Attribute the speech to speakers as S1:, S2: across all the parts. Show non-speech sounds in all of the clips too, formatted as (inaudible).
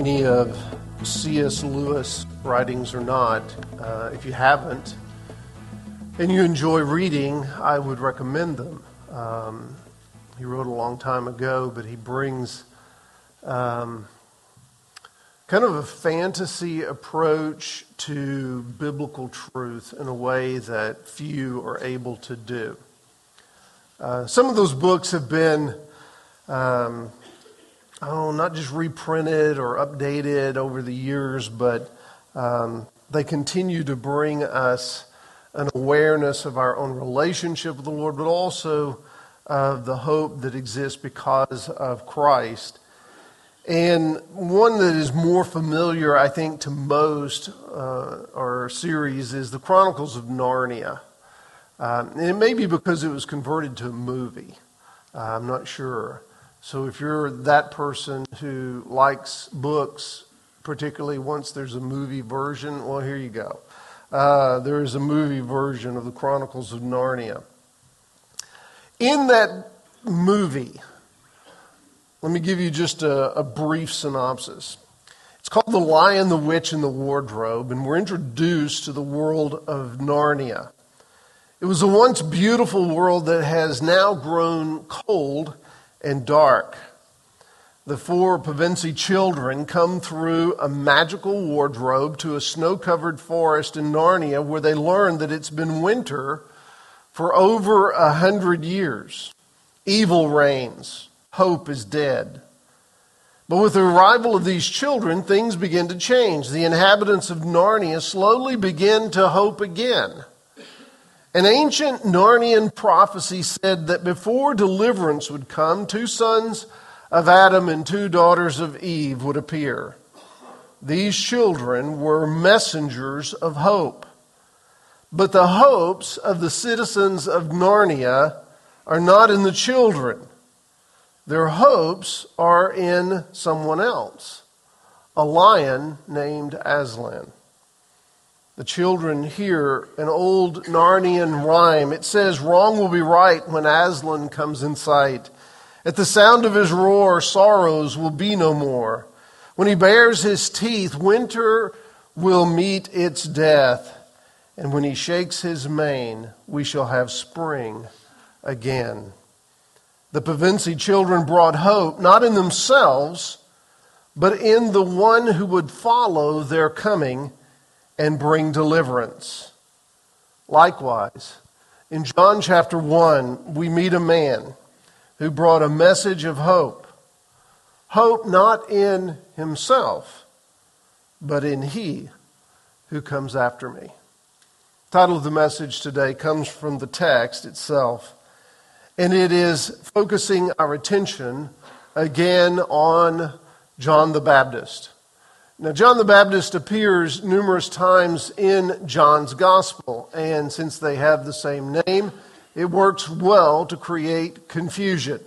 S1: any of C.S. Lewis writings or not. Uh, if you haven't, and you enjoy reading, I would recommend them. Um, he wrote a long time ago, but he brings um, kind of a fantasy approach to biblical truth in a way that few are able to do. Uh, some of those books have been, um, oh, not just reprinted or updated over the years, but um, they continue to bring us an awareness of our own relationship with the Lord, but also of the hope that exists because of Christ. And one that is more familiar, I think, to most, uh, our series is the Chronicles of Narnia. Um, and it may be because it was converted to a movie. Uh, I'm not sure. So if you're that person who likes books, particularly once there's a movie version, well, here you go. Uh, there is a movie version of the Chronicles of Narnia. In that movie, let me give you just a, a brief synopsis. It's called The Lion, the Witch, and the Wardrobe, and we're introduced to the world of Narnia. It was a once beautiful world that has now grown cold and dark. The four Pevensie children come through a magical wardrobe to a snow covered forest in Narnia where they learn that it's been winter for over a hundred years. Evil reigns, hope is dead. But with the arrival of these children, things begin to change. The inhabitants of Narnia slowly begin to hope again. An ancient Narnian prophecy said that before deliverance would come, two sons of Adam and two daughters of Eve would appear. These children were messengers of hope. But the hopes of the citizens of Narnia are not in the children. Their hopes are in someone else, a lion named Aslan. The children hear an old Narnian rhyme. It says, Wrong will be right when Aslan comes in sight. At the sound of his roar, sorrows will be no more. When he bares his teeth, winter will meet its death. And when he shakes his mane, we shall have spring again. The Pevensie children brought hope, not in themselves, but in the one who would follow their coming and bring deliverance. Likewise, in John chapter 1, we meet a man who brought a message of hope. Hope not in himself, but in he who comes after me. The title of the message today comes from the text itself, and it is focusing our attention again on John the Baptist. Now, John the Baptist appears numerous times in John's gospel, and since they have the same name, it works well to create confusion.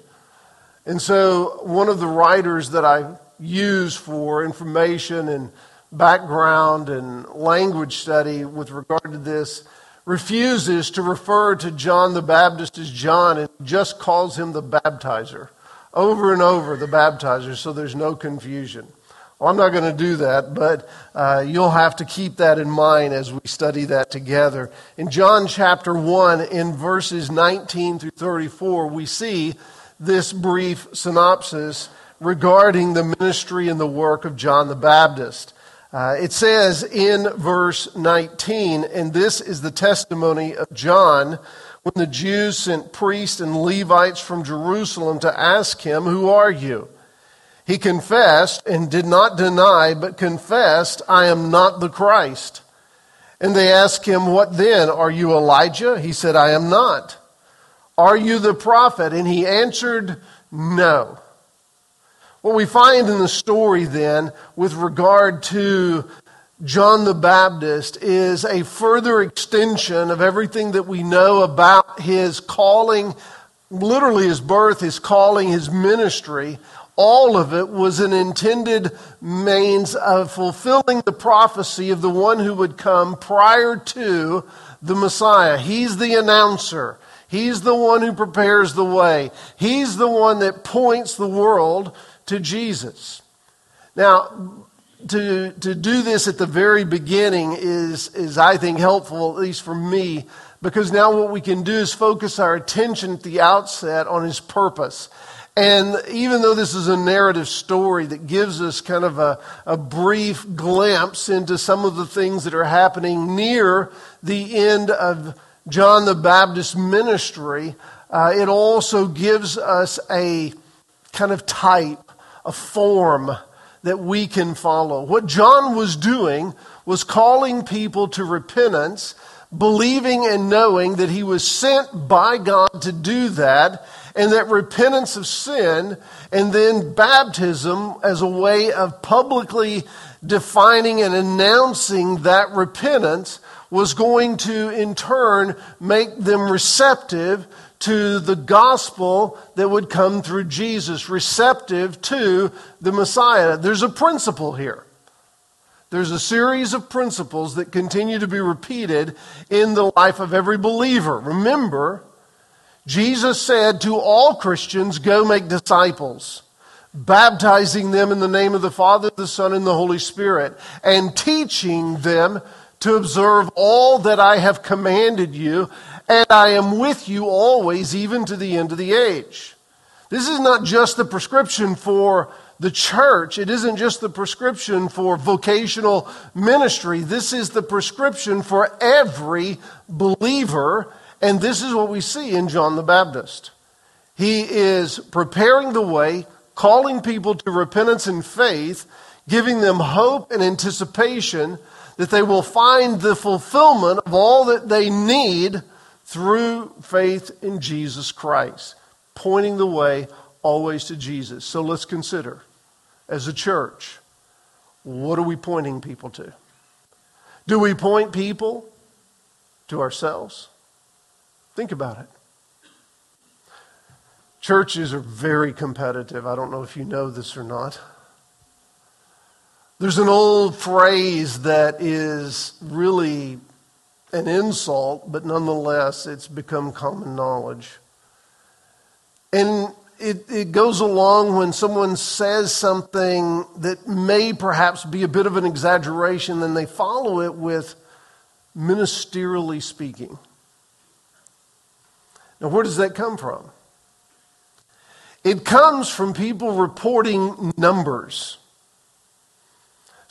S1: And so, one of the writers that I use for information and background and language study with regard to this refuses to refer to John the Baptist as John and just calls him the baptizer over and over, the baptizer, so there's no confusion. Well, I'm not going to do that, but uh, you'll have to keep that in mind as we study that together. In John chapter 1, in verses 19 through 34, we see this brief synopsis regarding the ministry and the work of John the Baptist. Uh, it says in verse 19, and this is the testimony of John when the Jews sent priests and Levites from Jerusalem to ask him, Who are you? He confessed and did not deny, but confessed, I am not the Christ. And they asked him, What then? Are you Elijah? He said, I am not. Are you the prophet? And he answered, No. What we find in the story then, with regard to John the Baptist, is a further extension of everything that we know about his calling, literally his birth, his calling, his ministry all of it was an intended means of fulfilling the prophecy of the one who would come prior to the Messiah. He's the announcer. He's the one who prepares the way. He's the one that points the world to Jesus. Now, to, to do this at the very beginning is, is, I think, helpful, at least for me, because now what we can do is focus our attention at the outset on his purpose. And even though this is a narrative story that gives us kind of a, a brief glimpse into some of the things that are happening near the end of John the Baptist's ministry, uh, it also gives us a kind of type, a form that we can follow. What John was doing was calling people to repentance, believing and knowing that he was sent by God to do that, and that repentance of sin and then baptism as a way of publicly defining and announcing that repentance was going to in turn make them receptive to the gospel that would come through Jesus, receptive to the Messiah. There's a principle here. There's a series of principles that continue to be repeated in the life of every believer. Remember, Jesus said to all Christians, Go make disciples, baptizing them in the name of the Father, the Son, and the Holy Spirit, and teaching them to observe all that I have commanded you and I am with you always, even to the end of the age. This is not just the prescription for the church. It isn't just the prescription for vocational ministry. This is the prescription for every believer. And this is what we see in John the Baptist. He is preparing the way, calling people to repentance and faith, giving them hope and anticipation that they will find the fulfillment of all that they need through faith in Jesus Christ, pointing the way always to Jesus. So let's consider, as a church, what are we pointing people to? Do we point people to ourselves? Think about it. Churches are very competitive. I don't know if you know this or not. There's an old phrase that is really an insult, but nonetheless, it's become common knowledge. And it, it goes along when someone says something that may perhaps be a bit of an exaggeration, then they follow it with ministerially speaking. Now, where does that come from? It comes from people reporting numbers.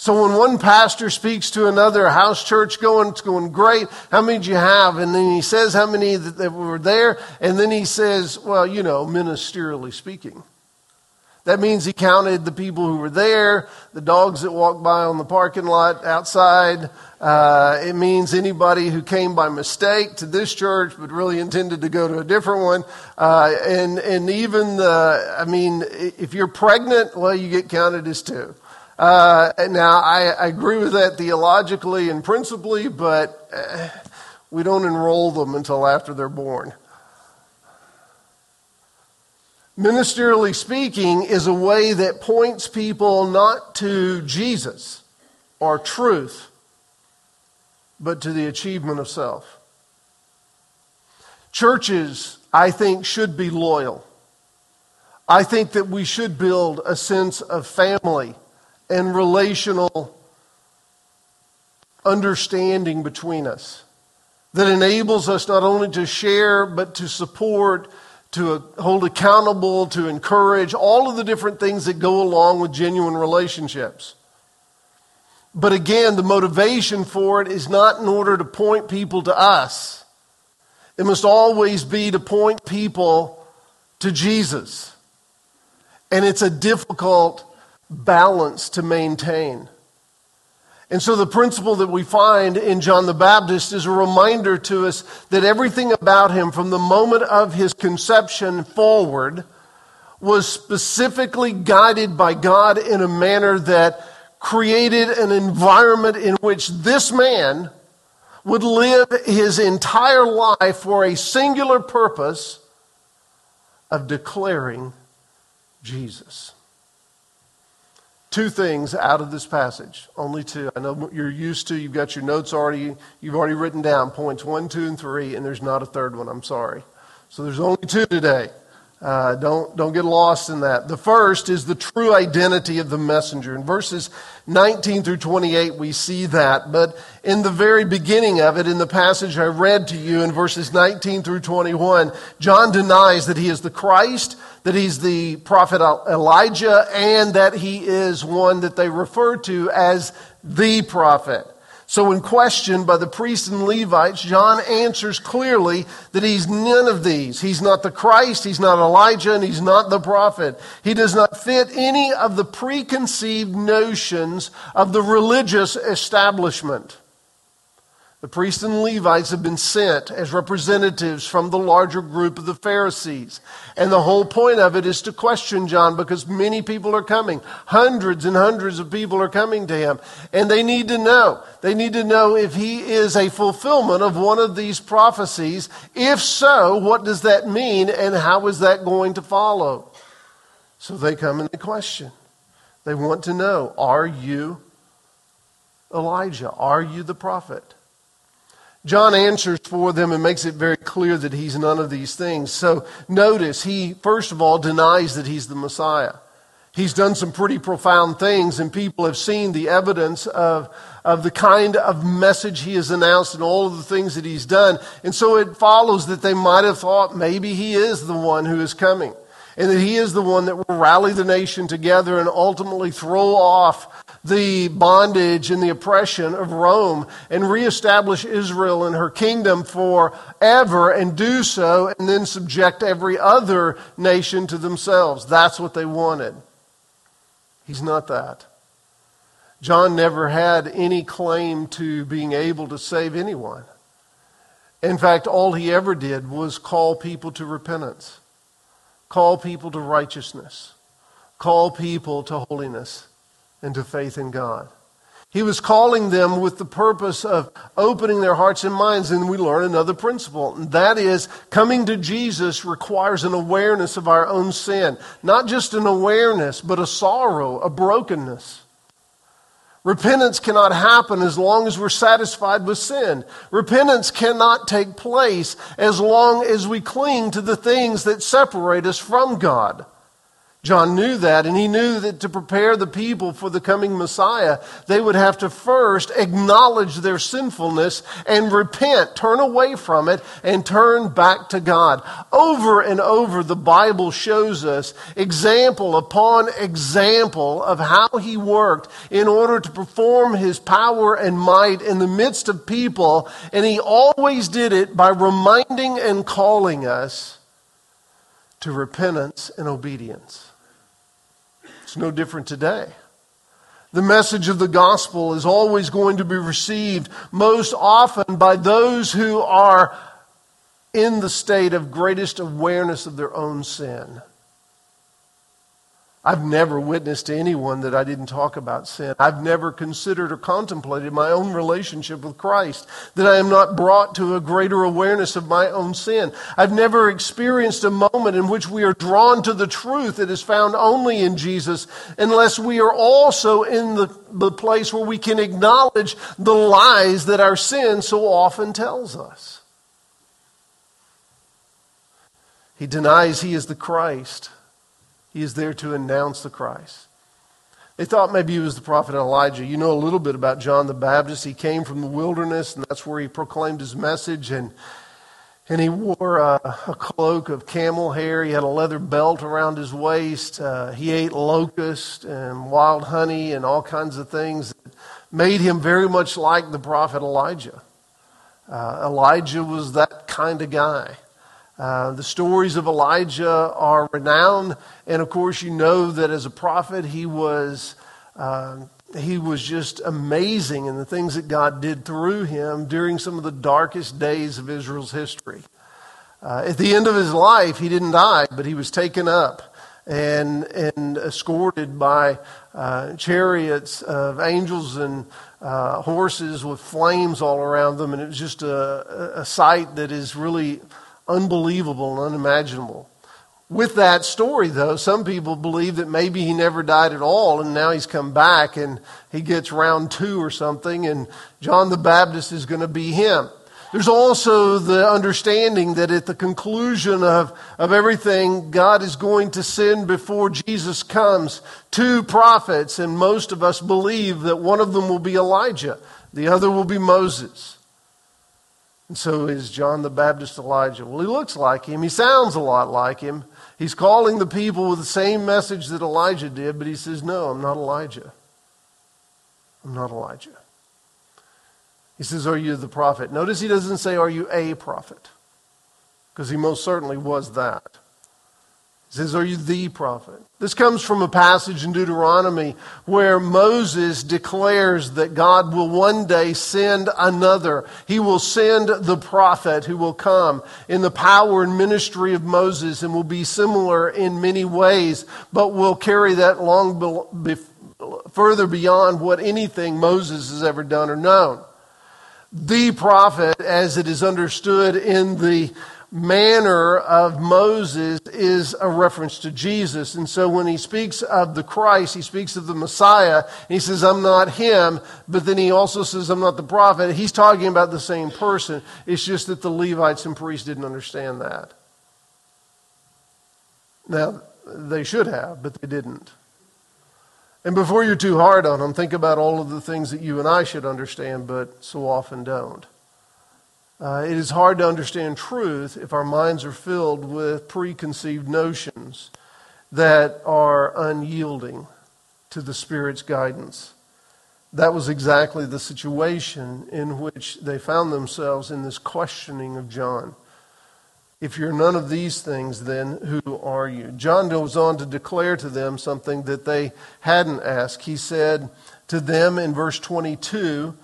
S1: So when one pastor speaks to another, house church going? It's going great. How many did you have? And then he says how many that were there. And then he says, well, you know, ministerially speaking. That means he counted the people who were there, the dogs that walked by on the parking lot outside. Uh, it means anybody who came by mistake to this church but really intended to go to a different one. Uh, and, and even the, I mean, if you're pregnant, well, you get counted as two. Uh, now, I, I, agree with that theologically and principally, but uh, we don't enroll them until after they're born. Ministerially speaking is a way that points people not to Jesus or truth, but to the achievement of self. Churches, I think, should be loyal. I think that we should build a sense of family and relational understanding between us that enables us not only to share, but to support, to hold accountable, to encourage, all of the different things that go along with genuine relationships. But again, the motivation for it is not in order to point people to us. It must always be to point people to Jesus. And it's a difficult balance to maintain. And so the principle that we find in John the Baptist is a reminder to us that everything about him from the moment of his conception forward was specifically guided by God in a manner that created an environment in which this man would live his entire life for a singular purpose of declaring Jesus two things out of this passage. Only two. I know you're used to, you've got your notes already, you've already written down points one, two, and three, and there's not a third one. I'm sorry. So there's only two today. Uh, don't, don't get lost in that. The first is the true identity of the messenger. In verses 19 through 28, we see that. But in the very beginning of it, in the passage I read to you in verses 19 through 21, John denies that he is the Christ, that he's the prophet Elijah, and that he is one that they refer to as the prophet. So, when questioned by the priests and Levites, John answers clearly that he's none of these. He's not the Christ, he's not Elijah, and he's not the prophet. He does not fit any of the preconceived notions of the religious establishment. The priests and Levites have been sent as representatives from the larger group of the Pharisees. And the whole point of it is to question John because many people are coming. Hundreds and hundreds of people are coming to him. And they need to know. They need to know if he is a fulfillment of one of these prophecies. If so, what does that mean and how is that going to follow? So they come and they question. They want to know Are you Elijah? Are you the prophet? John answers for them and makes it very clear that he's none of these things. So notice, he first of all denies that he's the Messiah. He's done some pretty profound things, and people have seen the evidence of, of the kind of message he has announced and all of the things that he's done. And so it follows that they might have thought maybe he is the one who is coming, and that he is the one that will rally the nation together and ultimately throw off the bondage and the oppression of Rome and reestablish Israel and her kingdom forever and do so and then subject every other nation to themselves. That's what they wanted. He's not that. John never had any claim to being able to save anyone. In fact, all he ever did was call people to repentance, call people to righteousness, call people to holiness and to faith in God. He was calling them with the purpose of opening their hearts and minds. And we learn another principle. And that is coming to Jesus requires an awareness of our own sin. Not just an awareness, but a sorrow, a brokenness. Repentance cannot happen as long as we're satisfied with sin. Repentance cannot take place as long as we cling to the things that separate us from God. John knew that, and he knew that to prepare the people for the coming Messiah, they would have to first acknowledge their sinfulness and repent, turn away from it, and turn back to God. Over and over, the Bible shows us example upon example of how he worked in order to perform his power and might in the midst of people, and he always did it by reminding and calling us to repentance and obedience. It's no different today. The message of the gospel is always going to be received most often by those who are in the state of greatest awareness of their own sin. I've never witnessed to anyone that I didn't talk about sin. I've never considered or contemplated my own relationship with Christ, that I am not brought to a greater awareness of my own sin. I've never experienced a moment in which we are drawn to the truth that is found only in Jesus, unless we are also in the, the place where we can acknowledge the lies that our sin so often tells us. He denies he is the Christ. He is there to announce the Christ. They thought maybe he was the prophet Elijah. You know a little bit about John the Baptist. He came from the wilderness, and that's where he proclaimed his message. And, and he wore a, a cloak of camel hair. He had a leather belt around his waist. Uh, he ate locust and wild honey and all kinds of things that made him very much like the prophet Elijah. Uh, Elijah was that kind of guy. Uh, the stories of Elijah are renowned, and of course, you know that as a prophet, he was uh, he was just amazing in the things that God did through him during some of the darkest days of Israel's history. Uh, at the end of his life, he didn't die, but he was taken up and and escorted by uh, chariots of angels and uh, horses with flames all around them, and it was just a, a sight that is really unbelievable and unimaginable. With that story, though, some people believe that maybe he never died at all and now he's come back and he gets round two or something and John the Baptist is going to be him. There's also the understanding that at the conclusion of, of everything, God is going to send before Jesus comes two prophets, and most of us believe that one of them will be Elijah, the other will be Moses. And so is John the Baptist Elijah? Well, he looks like him, he sounds a lot like him. He's calling the people with the same message that Elijah did, but he says, No, I'm not Elijah. I'm not Elijah. He says, Are you the prophet? Notice he doesn't say, Are you a prophet? Because he most certainly was that. Says, Are you the prophet? This comes from a passage in Deuteronomy where Moses declares that God will one day send another. He will send the prophet who will come in the power and ministry of Moses and will be similar in many ways, but will carry that long be- further beyond what anything Moses has ever done or known the prophet, as it is understood in the manner of Moses, is a reference to Jesus. And so when he speaks of the Christ, he speaks of the Messiah, he says, I'm not him, but then he also says, I'm not the prophet. He's talking about the same person. It's just that the Levites and priests didn't understand that. Now, they should have, but they didn't. And before you're too hard on them, think about all of the things that you and I should understand, but so often don't. Uh, it is hard to understand truth if our minds are filled with preconceived notions that are unyielding to the Spirit's guidance. That was exactly the situation in which they found themselves in this questioning of John. If you're none of these things, then who are you? John goes on to declare to them something that they hadn't asked. He said to them in verse 22,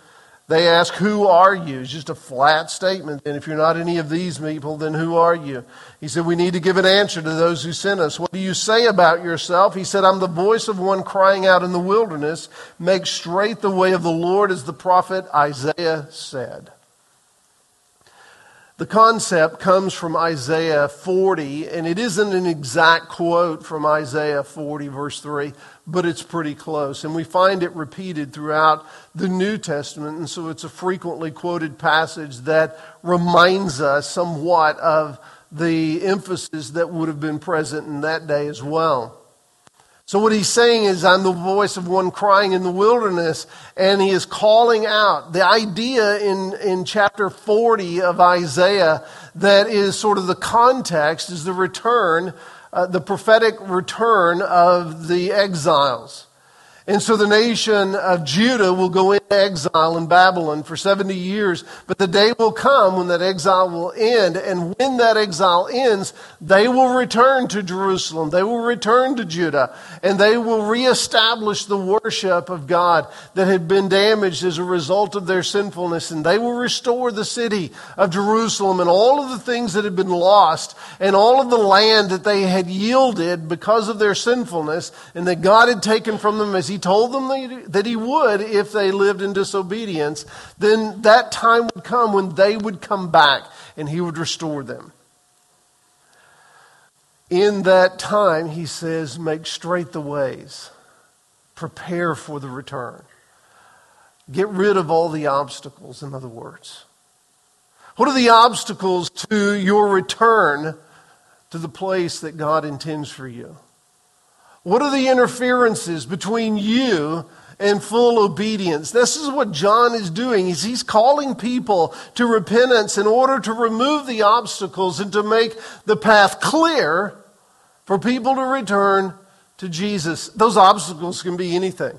S1: they ask, Who are you? It's just a flat statement. And if you're not any of these people, then who are you? He said, We need to give an answer to those who sent us. What do you say about yourself? He said, I'm the voice of one crying out in the wilderness, Make straight the way of the Lord, as the prophet Isaiah said. The concept comes from Isaiah 40, and it isn't an exact quote from Isaiah 40, verse 3, but it's pretty close. And we find it repeated throughout the New Testament, and so it's a frequently quoted passage that reminds us somewhat of the emphasis that would have been present in that day as well. So, what he's saying is, I'm the voice of one crying in the wilderness, and he is calling out. The idea in, in chapter 40 of Isaiah that is sort of the context is the return, uh, the prophetic return of the exiles. And so the nation of Judah will go into exile in Babylon for 70 years, but the day will come when that exile will end. And when that exile ends, they will return to Jerusalem. They will return to Judah and they will reestablish the worship of God that had been damaged as a result of their sinfulness. And they will restore the city of Jerusalem and all of the things that had been lost and all of the land that they had yielded because of their sinfulness and that God had taken from them as he told them that he would if they lived in disobedience, then that time would come when they would come back and he would restore them. In that time, he says, make straight the ways, prepare for the return. Get rid of all the obstacles, in other words. What are the obstacles to your return to the place that God intends for you? What are the interferences between you and full obedience? This is what John is doing. He's, he's calling people to repentance in order to remove the obstacles and to make the path clear for people to return to Jesus. Those obstacles can be anything.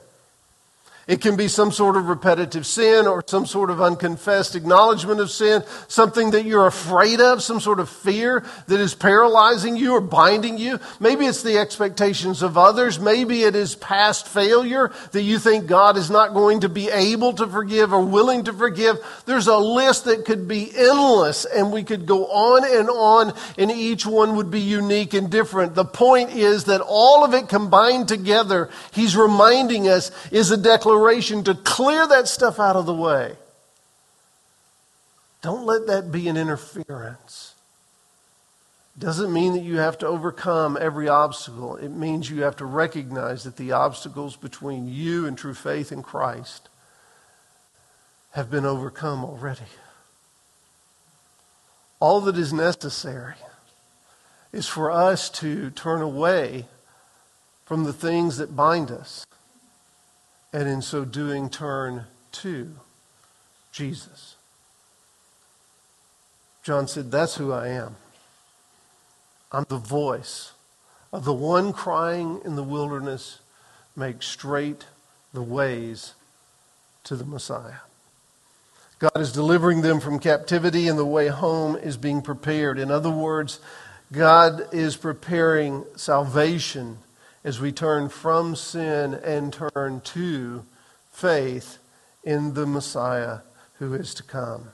S1: It can be some sort of repetitive sin or some sort of unconfessed acknowledgement of sin, something that you're afraid of, some sort of fear that is paralyzing you or binding you. Maybe it's the expectations of others. Maybe it is past failure that you think God is not going to be able to forgive or willing to forgive. There's a list that could be endless and we could go on and on and each one would be unique and different. The point is that all of it combined together, he's reminding us, is a declaration to clear that stuff out of the way. Don't let that be an interference. Doesn't mean that you have to overcome every obstacle. It means you have to recognize that the obstacles between you and true faith in Christ have been overcome already. All that is necessary is for us to turn away from the things that bind us, and in so doing, turn to Jesus. John said, That's who I am. I'm the voice of the one crying in the wilderness, make straight the ways to the Messiah. God is delivering them from captivity, and the way home is being prepared. In other words, God is preparing salvation as we turn from sin and turn to faith in the Messiah who is to come.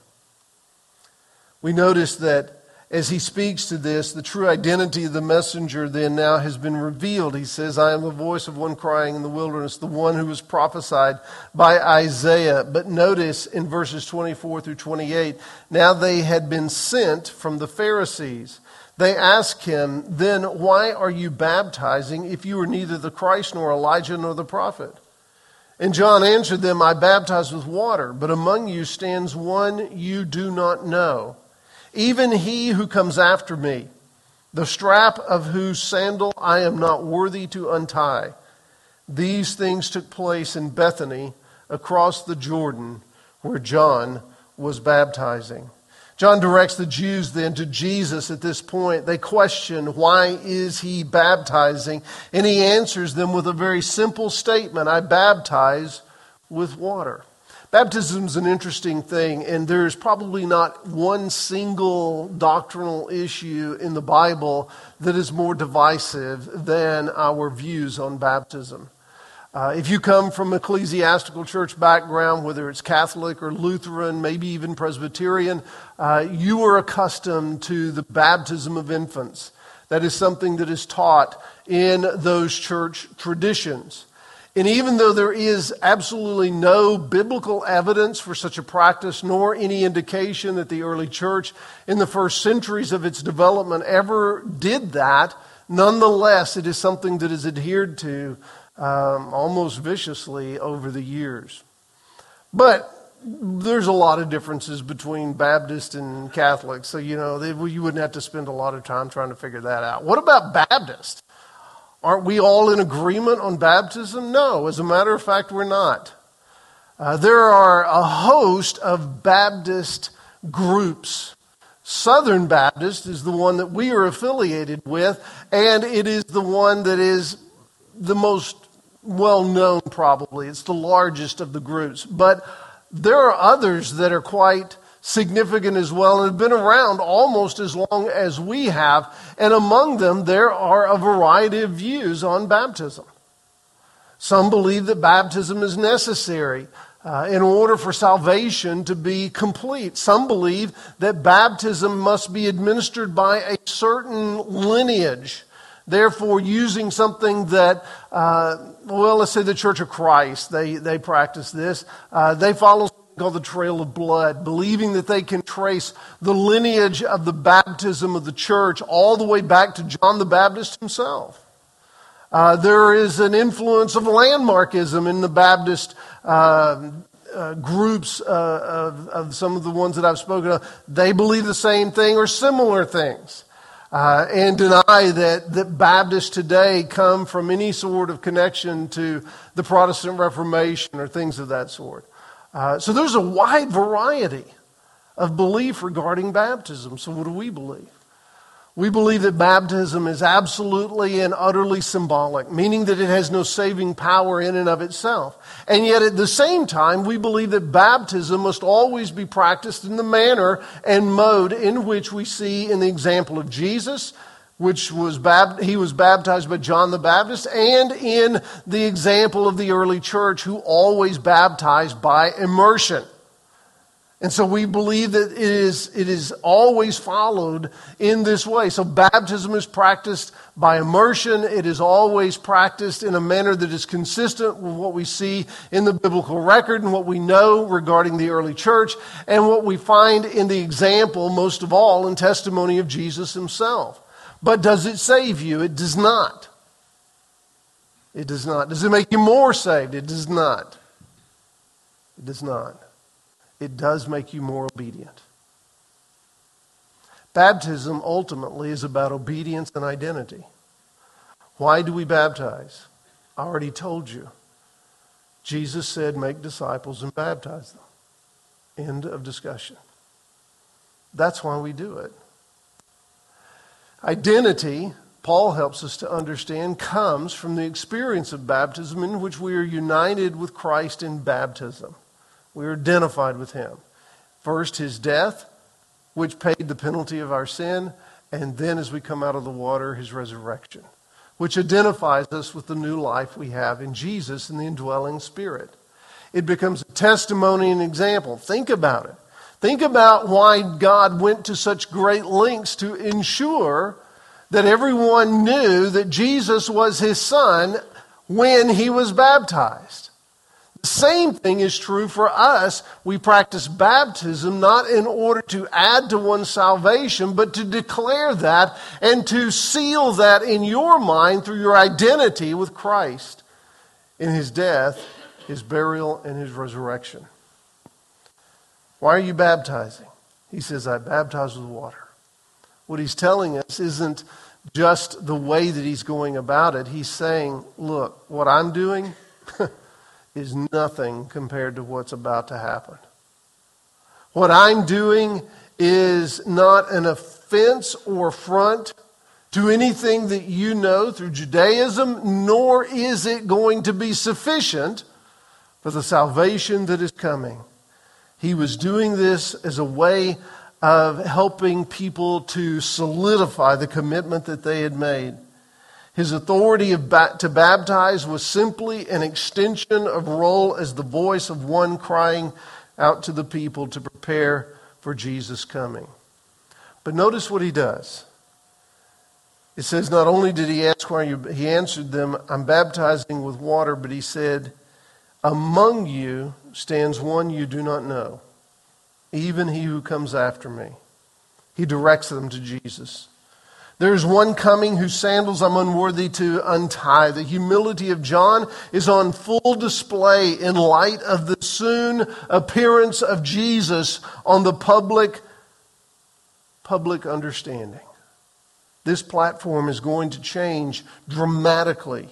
S1: We notice that as he speaks to this, the true identity of the messenger then now has been revealed. He says, I am the voice of one crying in the wilderness, the one who was prophesied by Isaiah. But notice in verses 24 through 28, now they had been sent from the Pharisees. They ask him, Then why are you baptizing if you are neither the Christ nor Elijah nor the prophet? And John answered them, I baptize with water, but among you stands one you do not know even he who comes after me, the strap of whose sandal I am not worthy to untie. These things took place in Bethany across the Jordan where John was baptizing. John directs the Jews then to Jesus at this point. They question, why is he baptizing? And he answers them with a very simple statement I baptize with water. Baptism is an interesting thing, and there's probably not one single doctrinal issue in the Bible that is more divisive than our views on baptism. Uh, if you come from ecclesiastical church background, whether it's Catholic or Lutheran, maybe even Presbyterian, uh, you are accustomed to the baptism of infants. That is something that is taught in those church traditions. And even though there is absolutely no biblical evidence for such a practice, nor any indication that the early church in the first centuries of its development ever did that, nonetheless, it is something that is adhered to um, almost viciously over the years. But there's a lot of differences between Baptist and Catholic, so you know they, you wouldn't have to spend a lot of time trying to figure that out. What about Baptist? Aren't we all in agreement on baptism? No, as a matter of fact, we're not. Uh, there are a host of Baptist groups. Southern Baptist is the one that we are affiliated with, and it is the one that is the most well known, probably. It's the largest of the groups. But there are others that are quite significant as well and have been around almost as long as we have. And among them, there are a variety of views on baptism. Some believe that baptism is necessary uh, in order for salvation to be complete. Some believe that baptism must be administered by a certain lineage. Therefore, using something that, uh, well, let's say the Church of Christ, they, they practice this. Uh, they follow called the Trail of Blood, believing that they can trace the lineage of the baptism of the church all the way back to John the Baptist himself. Uh, there is an influence of landmarkism in the Baptist uh, uh, groups uh, of, of, some of the ones that I've spoken of. They believe the same thing or similar things. Uh, and deny that, that Baptists today come from any sort of connection to the Protestant Reformation or things of that sort. Uh, so there's a wide variety of belief regarding baptism. So, what do we believe? We believe that baptism is absolutely and utterly symbolic, meaning that it has no saving power in and of itself. And yet, at the same time, we believe that baptism must always be practiced in the manner and mode in which we see in the example of Jesus, which was he was baptized by John the Baptist, and in the example of the early church who always baptized by immersion. And so we believe that it is, it is always followed in this way. So baptism is practiced by immersion. It is always practiced in a manner that is consistent with what we see in the biblical record and what we know regarding the early church and what we find in the example, most of all, in testimony of Jesus himself. But does it save you? It does not. It does not. Does it make you more saved? It does not. It does not. It does make you more obedient. Baptism ultimately is about obedience and identity. Why do we baptize? I already told you. Jesus said, Make disciples and baptize them. End of discussion. That's why we do it. Identity, Paul helps us to understand, comes from the experience of baptism in which we are united with Christ in baptism. We are identified with him. First, his death, which paid the penalty of our sin, and then as we come out of the water, his resurrection, which identifies us with the new life we have in Jesus and the indwelling spirit. It becomes a testimony and example. Think about it. Think about why God went to such great lengths to ensure that everyone knew that Jesus was his son when he was baptized. The same thing is true for us. We practice baptism not in order to add to one's salvation, but to declare that and to seal that in your mind through your identity with Christ in his death, his burial, and his resurrection. Why are you baptizing? He says, I baptize with water. What he's telling us isn't just the way that he's going about it. He's saying, look, what I'm doing (laughs) is nothing compared to what's about to happen. What I'm doing is not an offense or affront to anything that you know through Judaism, nor is it going to be sufficient for the salvation that is coming. He was doing this as a way of helping people to solidify the commitment that they had made. His authority to baptize was simply an extension of role as the voice of one crying out to the people to prepare for Jesus' coming. But notice what he does. It says, not only did he ask why you, he answered them, I'm baptizing with water, but he said, Among you stands one you do not know even he who comes after me. He directs them to Jesus. There's one coming whose sandals I'm unworthy to untie. The humility of John is on full display in light of the soon appearance of Jesus on the public public understanding. This platform is going to change dramatically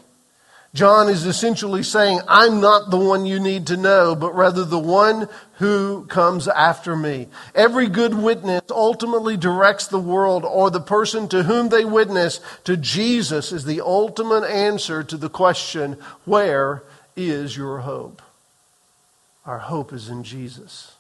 S1: John is essentially saying, I'm not the one you need to know, but rather the one who comes after me. Every good witness ultimately directs the world or the person to whom they witness to Jesus is the ultimate answer to the question, Where is your hope? Our hope is in Jesus.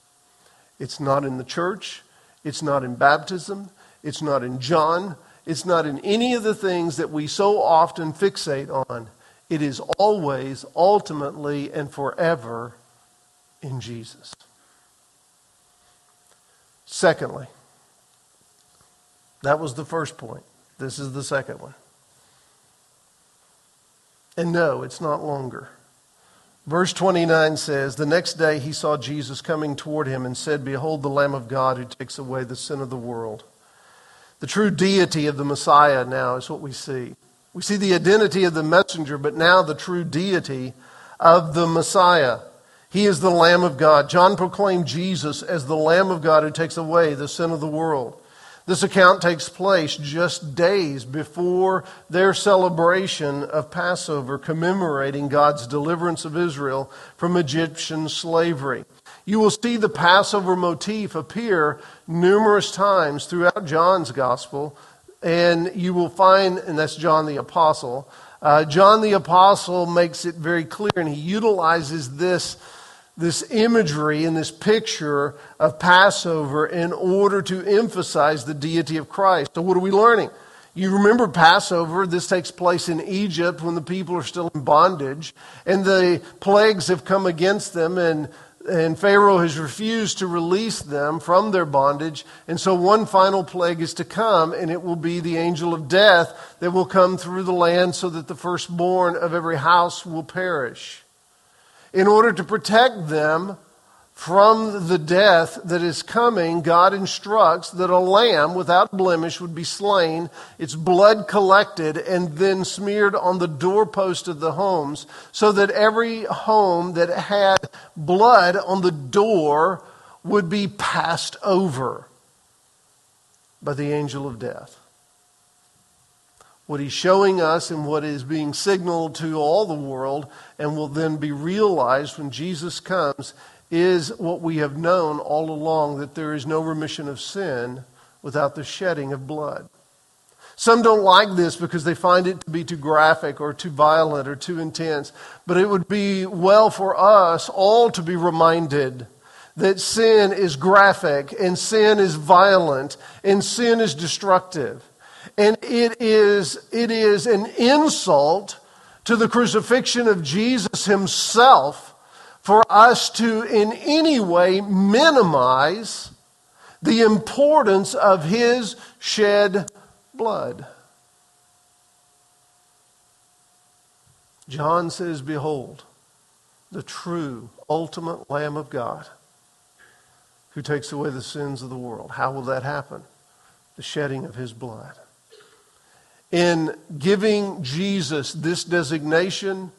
S1: It's not in the church, it's not in baptism, it's not in John, it's not in any of the things that we so often fixate on. It is always, ultimately, and forever in Jesus. Secondly, that was the first point. This is the second one. And no, it's not longer. Verse 29 says, The next day he saw Jesus coming toward him and said, Behold, the Lamb of God who takes away the sin of the world. The true deity of the Messiah now is what we see. We see the identity of the messenger, but now the true deity of the Messiah. He is the Lamb of God. John proclaimed Jesus as the Lamb of God who takes away the sin of the world. This account takes place just days before their celebration of Passover, commemorating God's deliverance of Israel from Egyptian slavery. You will see the Passover motif appear numerous times throughout John's gospel, and you will find, and that's John the Apostle. Uh, John the Apostle makes it very clear, and he utilizes this, this imagery and this picture of Passover in order to emphasize the deity of Christ. So, what are we learning? You remember Passover, this takes place in Egypt when the people are still in bondage, and the plagues have come against them, and and Pharaoh has refused to release them from their bondage. And so one final plague is to come, and it will be the angel of death that will come through the land so that the firstborn of every house will perish. In order to protect them, from the death that is coming, God instructs that a lamb without blemish would be slain, its blood collected, and then smeared on the doorpost of the homes, so that every home that had blood on the door would be passed over. by the angel of death. What he's showing us and what is being signaled to all the world and will then be realized when Jesus comes is what we have known all along that there is no remission of sin without the shedding of blood. Some don't like this because they find it to be too graphic or too violent or too intense. But it would be well for us all to be reminded that sin is graphic and sin is violent and sin is destructive. And it is, it is an insult to the crucifixion of Jesus himself for us to in any way minimize the importance of his shed blood. John says, Behold, the true, ultimate Lamb of God who takes away the sins of the world. How will that happen? The shedding of his blood. In giving Jesus this designation,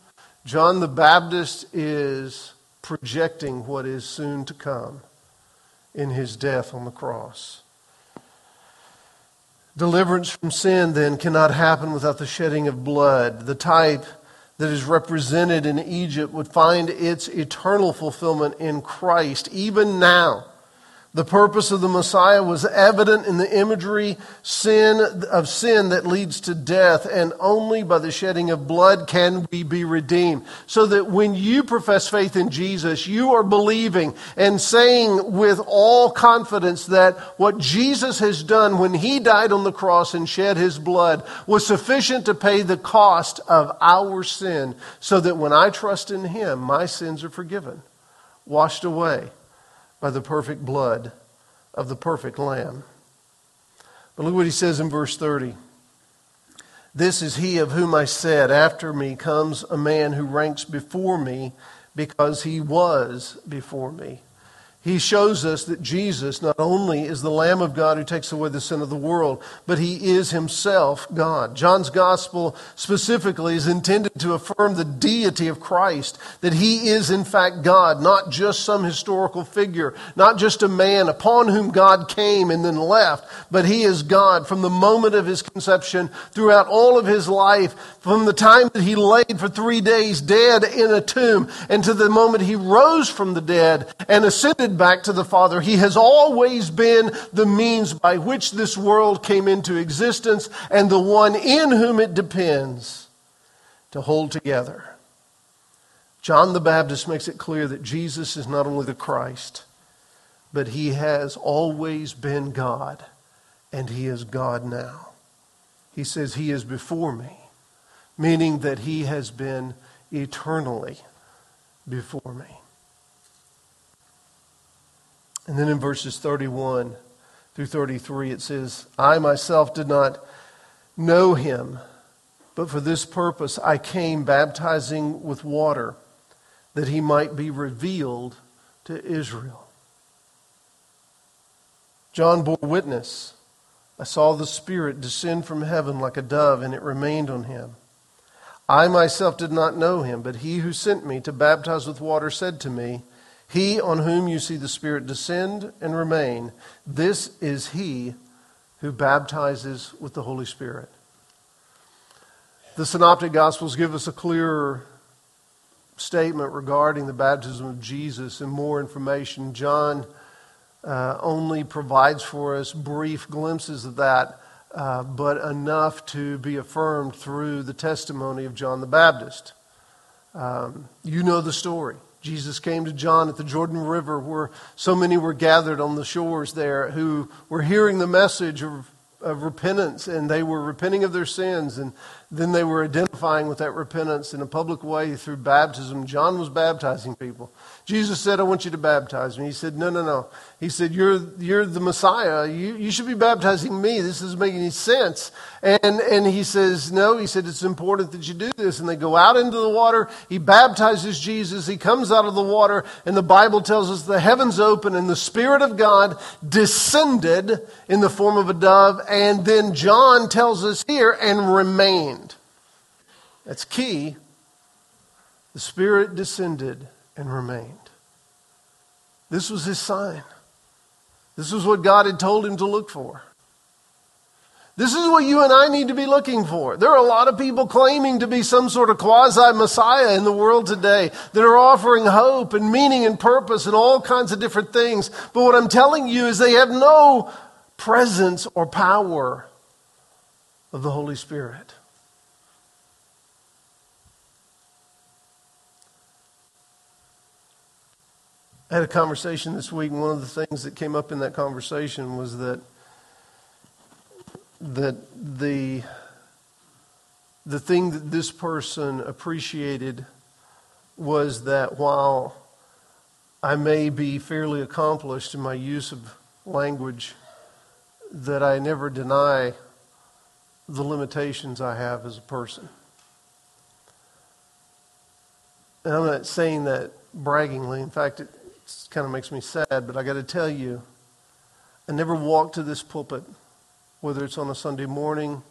S1: John the Baptist is projecting what is soon to come in his death on the cross. Deliverance from sin, then, cannot happen without the shedding of blood. The type that is represented in Egypt would find its eternal fulfillment in Christ, even now. The purpose of the Messiah was evident in the imagery sin, of sin that leads to death, and only by the shedding of blood can we be redeemed. So that when you profess faith in Jesus, you are believing and saying with all confidence that what Jesus has done when he died on the cross and shed his blood was sufficient to pay the cost of our sin, so that when I trust in him, my sins are forgiven, washed away by the perfect blood of the perfect Lamb. But look what he says in verse 30. This is he of whom I said, After me comes a man who ranks before me because he was before me. He shows us that Jesus not only is the Lamb of God who takes away the sin of the world, but he is himself God. John's gospel specifically is intended to affirm the deity of Christ, that he is in fact God, not just some historical figure, not just a man upon whom God came and then left, but he is God from the moment of his conception throughout all of his life, from the time that he laid for three days dead in a tomb, and to the moment he rose from the dead and ascended back to the Father. He has always been the means by which this world came into existence and the one in whom it depends to hold together. John the Baptist makes it clear that Jesus is not only the Christ, but he has always been God, and he is God now. He says he is before me, meaning that he has been eternally before me. And then in verses 31 through 33, it says, I myself did not know him, but for this purpose I came baptizing with water, that he might be revealed to Israel. John bore witness. I saw the Spirit descend from heaven like a dove, and it remained on him. I myself did not know him, but he who sent me to baptize with water said to me, he on whom you see the Spirit descend and remain, this is he who baptizes with the Holy Spirit. The Synoptic Gospels give us a clearer statement regarding the baptism of Jesus and more information. John uh, only provides for us brief glimpses of that, uh, but enough to be affirmed through the testimony of John the Baptist. Um, you know the story. Jesus came to John at the Jordan River where so many were gathered on the shores there who were hearing the message of, of repentance and they were repenting of their sins and then they were identifying with that repentance in a public way through baptism. John was baptizing people. Jesus said, I want you to baptize me. He said, No, no, no. He said, You're, you're the Messiah. You, you should be baptizing me. This doesn't make any sense. And, and he says, No. He said, It's important that you do this. And they go out into the water. He baptizes Jesus. He comes out of the water. And the Bible tells us the heavens open and the Spirit of God descended in the form of a dove. And then John tells us here, and remained. That's key. The Spirit descended and remained. This was his sign. This was what God had told him to look for. This is what you and I need to be looking for. There are a lot of people claiming to be some sort of quasi Messiah in the world today that are offering hope and meaning and purpose and all kinds of different things. But what I'm telling you is they have no presence or power of the Holy Spirit. I had a conversation this week, and one of the things that came up in that conversation was that that the the thing that this person appreciated was that while I may be fairly accomplished in my use of language, that I never deny the limitations I have as a person. And I'm not saying that braggingly. In fact, it kind of makes me sad, but I got to tell you, I never walked to this pulpit whether it's on a Sunday morning,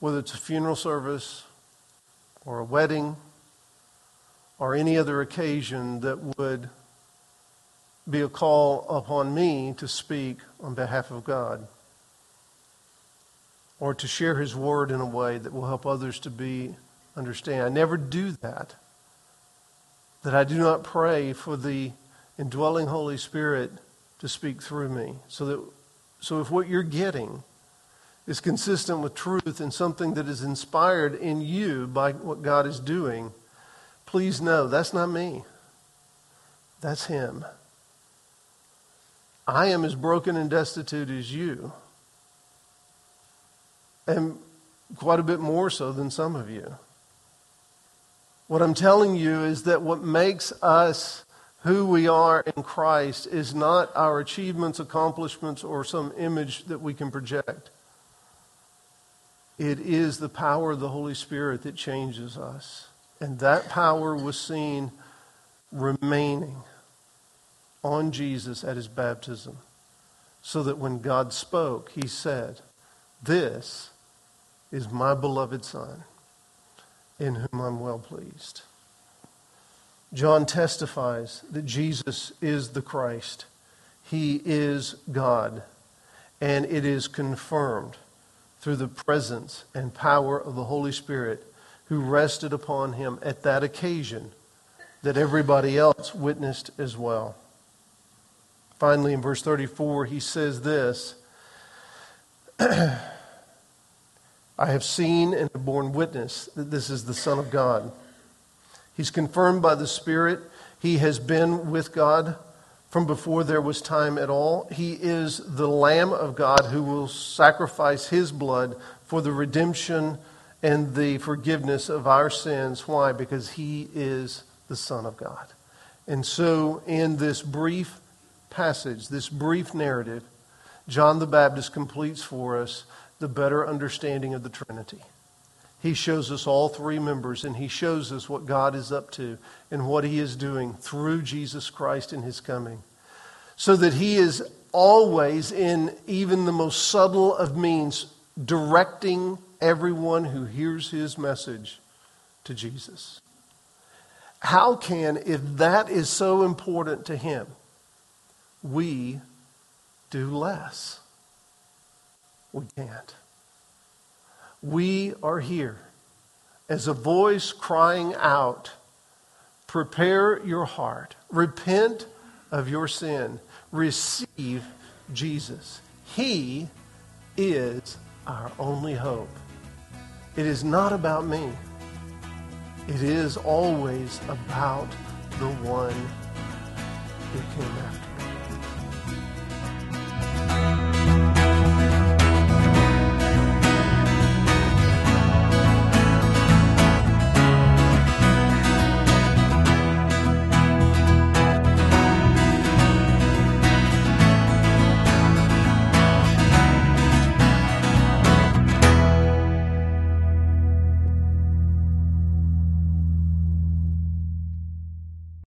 S1: whether it's a funeral service or a wedding or any other occasion that would be a call upon me to speak on behalf of God or to share his word in a way that will help others to be understand. I never do that. That I do not pray for the indwelling Holy Spirit to speak through me so that so if what you're getting is consistent with truth and something that is inspired in you by what God is doing, please know that's not me. That's Him. I am as broken and destitute as you, and quite a bit more so than some of you. What I'm telling you is that what makes us who we are in Christ is not our achievements, accomplishments, or some image that we can project. It is the power of the Holy Spirit that changes us. And that power was seen remaining on Jesus at his baptism. So that when God spoke, he said, This is my beloved Son, in whom I'm well pleased. John testifies that Jesus is the Christ. He is God. And it is confirmed through the presence and power of the Holy Spirit who rested upon him at that occasion that everybody else witnessed as well. Finally, in verse 34, he says this (clears throat) I have seen and have borne witness that this is the Son of God. He's confirmed by the Spirit. He has been with God from before there was time at all. He is the Lamb of God who will sacrifice his blood for the redemption and the forgiveness of our sins. Why? Because he is the Son of God. And so, in this brief passage, this brief narrative, John the Baptist completes for us the better understanding of the Trinity. He shows us all three members, and he shows us what God is up to and what he is doing through Jesus Christ in his coming. So that he is always, in even the most subtle of means, directing everyone who hears his message to Jesus. How can, if that is so important to him, we do less? We can't. We are here as a voice crying out prepare your heart, repent of your sin, receive Jesus. He is our only hope. It is not about me. It is always about the one who came after.